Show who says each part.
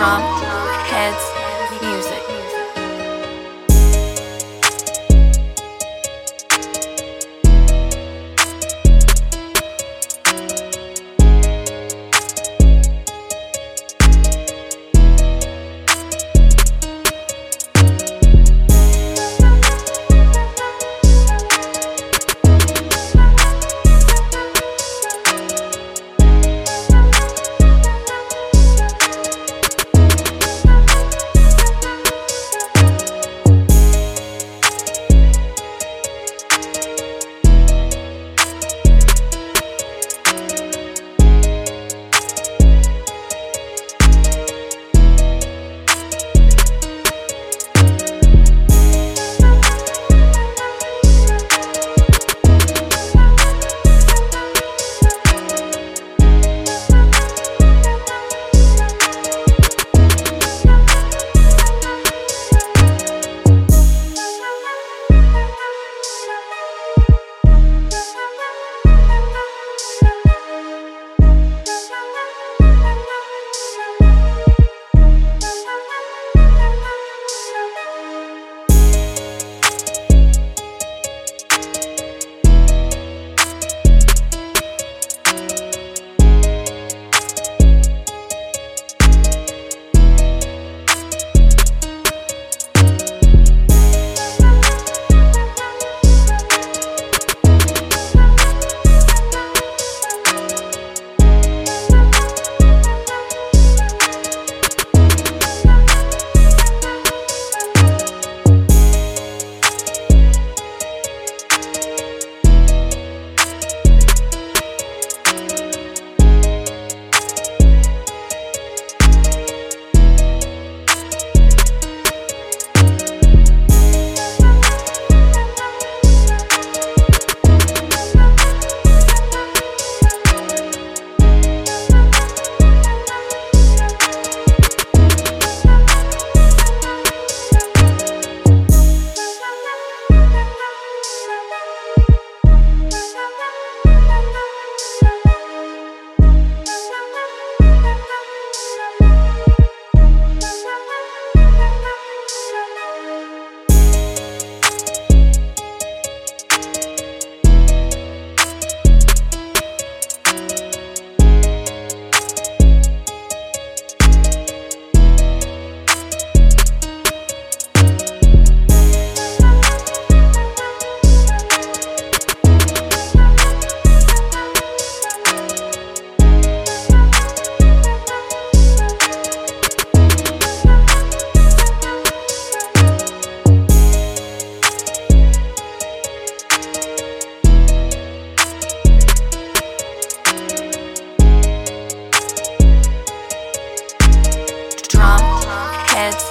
Speaker 1: drum heads music. heads.